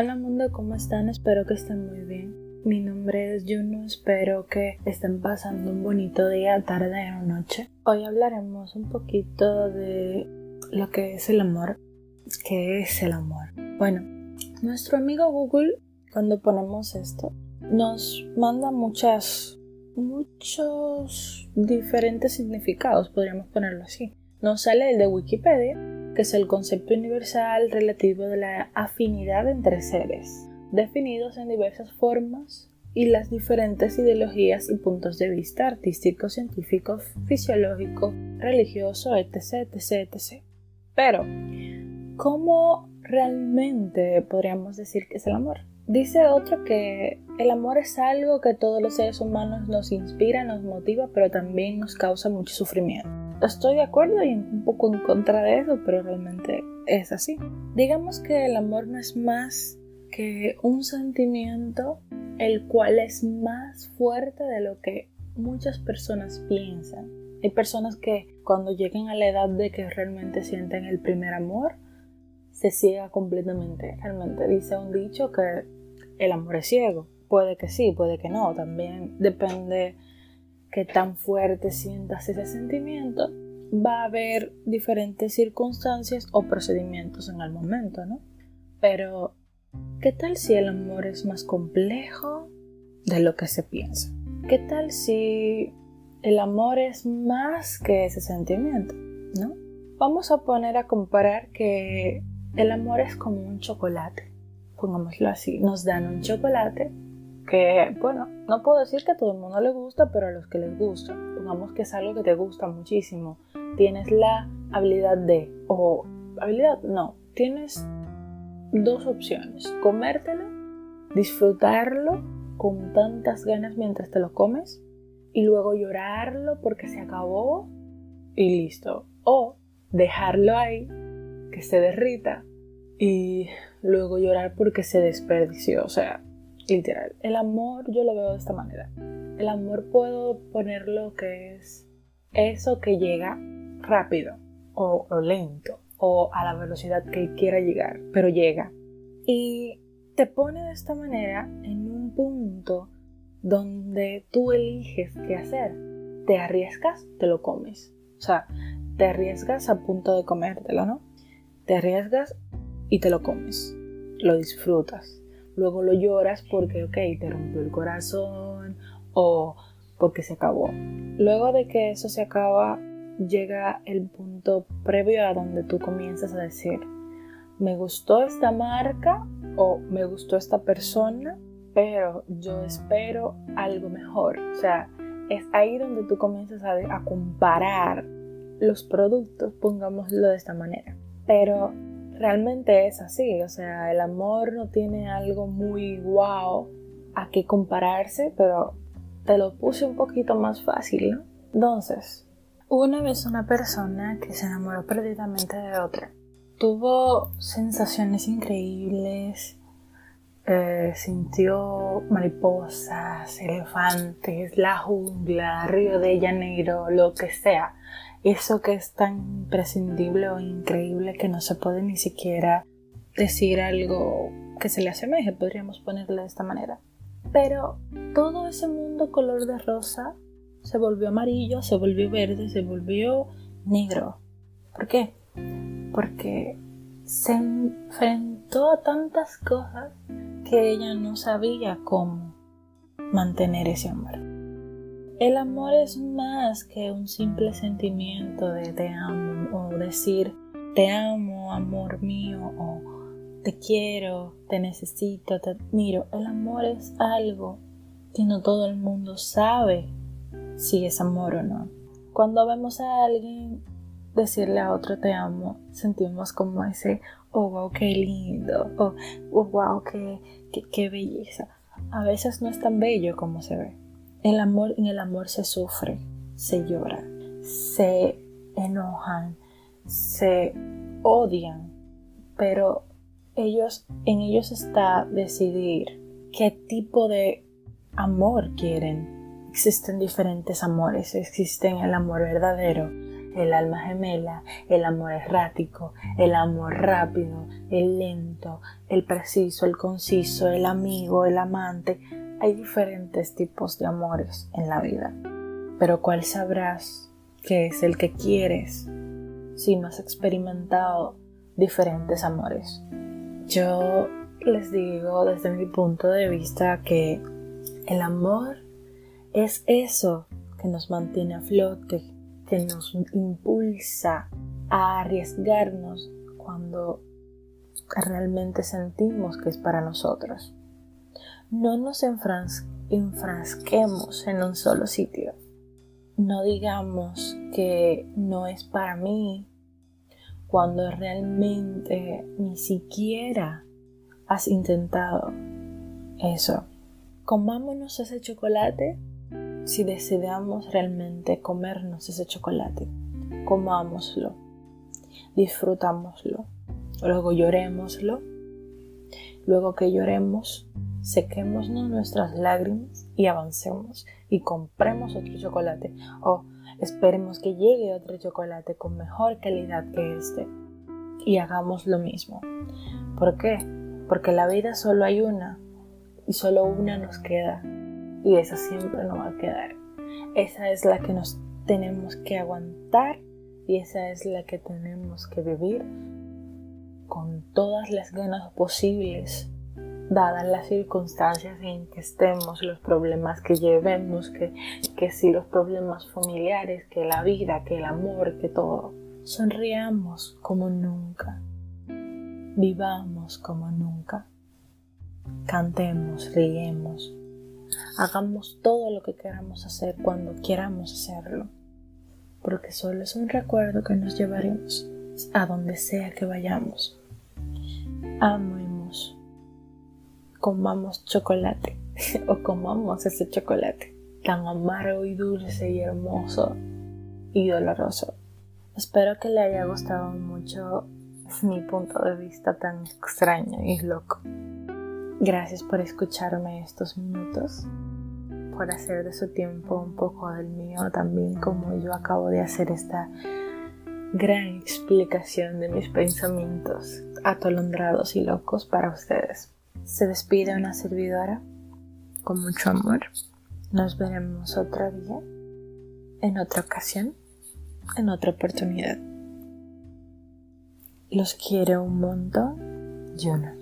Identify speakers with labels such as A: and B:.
A: Hola mundo, ¿cómo están? Espero que estén muy bien. Mi nombre es Juno, espero que estén pasando un bonito día, tarde o noche. Hoy hablaremos un poquito de lo que es el amor. ¿Qué es el amor? Bueno, nuestro amigo Google, cuando ponemos esto, nos manda muchas, muchos diferentes significados, podríamos ponerlo así. Nos sale el de Wikipedia, que es el concepto universal relativo de la afinidad entre seres, definidos en diversas formas y las diferentes ideologías y puntos de vista artístico, científico, fisiológico, religioso, etc, etc, etc. Pero, ¿cómo realmente podríamos decir que es el amor? Dice otro que el amor es algo que todos los seres humanos nos inspira, nos motiva, pero también nos causa mucho sufrimiento estoy de acuerdo y un poco en contra de eso, pero realmente es así. Digamos que el amor no es más que un sentimiento el cual es más fuerte de lo que muchas personas piensan. Hay personas que cuando llegan a la edad de que realmente sienten el primer amor, se ciega completamente. Realmente dice un dicho que el amor es ciego. Puede que sí, puede que no. También depende qué tan fuerte sientas ese sentimiento, va a haber diferentes circunstancias o procedimientos en el momento, ¿no? Pero, ¿qué tal si el amor es más complejo de lo que se piensa? ¿Qué tal si el amor es más que ese sentimiento, ¿no? Vamos a poner a comparar que el amor es como un chocolate, pongámoslo así, nos dan un chocolate que, bueno, no puedo decir que a todo el mundo le gusta, pero a los que les gusta, pongamos que es algo que te gusta muchísimo, tienes la habilidad de, o habilidad, no, tienes dos opciones, comértelo, disfrutarlo con tantas ganas mientras te lo comes y luego llorarlo porque se acabó y listo. O dejarlo ahí, que se derrita y luego llorar porque se desperdició. O sea, Literal. El amor yo lo veo de esta manera. El amor puedo ponerlo que es eso que llega rápido o, lento o a la velocidad que quiera llegar, pero llega. Y te pone de esta manera en un punto donde tú eliges qué hacer. Te arriesgas, te lo comes. O sea, te arriesgas a punto de comértelo, ¿no? Te arriesgas y te lo comes. Lo disfrutas luego lo lloras porque, ok, te rompió el corazón o porque se acabó. Luego de que eso se acaba, llega el punto previo a donde tú comienzas a decir, me gustó esta marca o me gustó esta persona, pero yo espero algo mejor. O sea, es ahí donde tú comienzas a, a comparar los productos, pongámoslo de esta manera. Pero realmente es así, o sea, el amor no tiene algo muy guau a qué compararse, pero te lo puse un poquito más fácil, ¿no? Entonces, una vez una persona que se enamoró perdidamente de otra, tuvo sensaciones increíbles, eh, sintió mariposas, elefantes, la jungla, Río de Janeiro, lo que sea eso que es tan imprescindible o increíble que no se puede ni siquiera decir algo que se le asemeje, podríamos ponerle de esta manera. Pero todo ese mundo color de rosa se volvió amarillo, se volvió verde, se volvió negro. ¿Por qué? Porque se enfrentó a tantas cosas que ella no sabía cómo mantener ese amor. El amor es más que un simple sentimiento de te amo o decir te amo, amor mío o te quiero, te necesito, te admiro. El amor es algo que no todo el mundo sabe si es amor o no. Cuando vemos a alguien decirle a otro te amo, sentimos como ese, oh wow, qué lindo, oh, oh wow, qué, qué, qué belleza. A veces no es tan bello como se ve. El amor, en el amor se sufre, se llora, se enojan, se odian, pero ellos, en ellos está decidir qué tipo de amor quieren. Existen diferentes amores, existen el amor verdadero, el alma gemela, el amor errático, el amor rápido, el lento, el preciso, el conciso, el amigo, el amante. Hay diferentes tipos de amores en la vida, pero ¿cuál sabrás que es el que quieres si no has experimentado diferentes amores? Yo les digo desde mi punto de vista que el amor es eso que nos mantiene a flote, que nos impulsa a arriesgarnos cuando realmente sentimos que es para nosotros. No nos enfrasquemos en un solo sitio. No digamos que no es para mí cuando realmente ni siquiera has intentado eso. Comámonos ese chocolate si decidamos realmente comernos ese chocolate. Comámoslo, disfrutámoslo, luego llorémoslo, luego que lloremos, sequemos nuestras lágrimas y avancemos y compremos otro chocolate o esperemos que llegue otro chocolate con mejor calidad que este y hagamos lo mismo. ¿Por qué? porque la vida solo hay una y solo una nos queda y esa siempre no va a quedar. Esa es la que nos tenemos que aguantar y esa es la que tenemos que vivir con todas las ganas posibles, dadas las circunstancias en que estemos, los problemas que llevemos, que, que si los problemas familiares, que la vida, que el amor, que todo. Sonriamos como nunca vivamos como nunca. Cantemos, riemos, hagamos todo lo que queramos hacer cuando queramos hacerlo, porque solo es un recuerdo que nos llevaremos a donde sea que vayamos. Amemos, comamos chocolate o comamos ese chocolate tan amargo y dulce y hermoso y doloroso. Espero que le haya gustado mucho mi punto de vista tan extraño y loco. Gracias por escucharme estos minutos, por hacer de su tiempo un poco del mío también como yo acabo de hacer esta gran explicación de mis pensamientos atolondrados y locos para ustedes. Se despide una servidora con mucho amor. Nos veremos otro día, en otra ocasión, en otra oportunidad. Los quiero un montón, Jonah.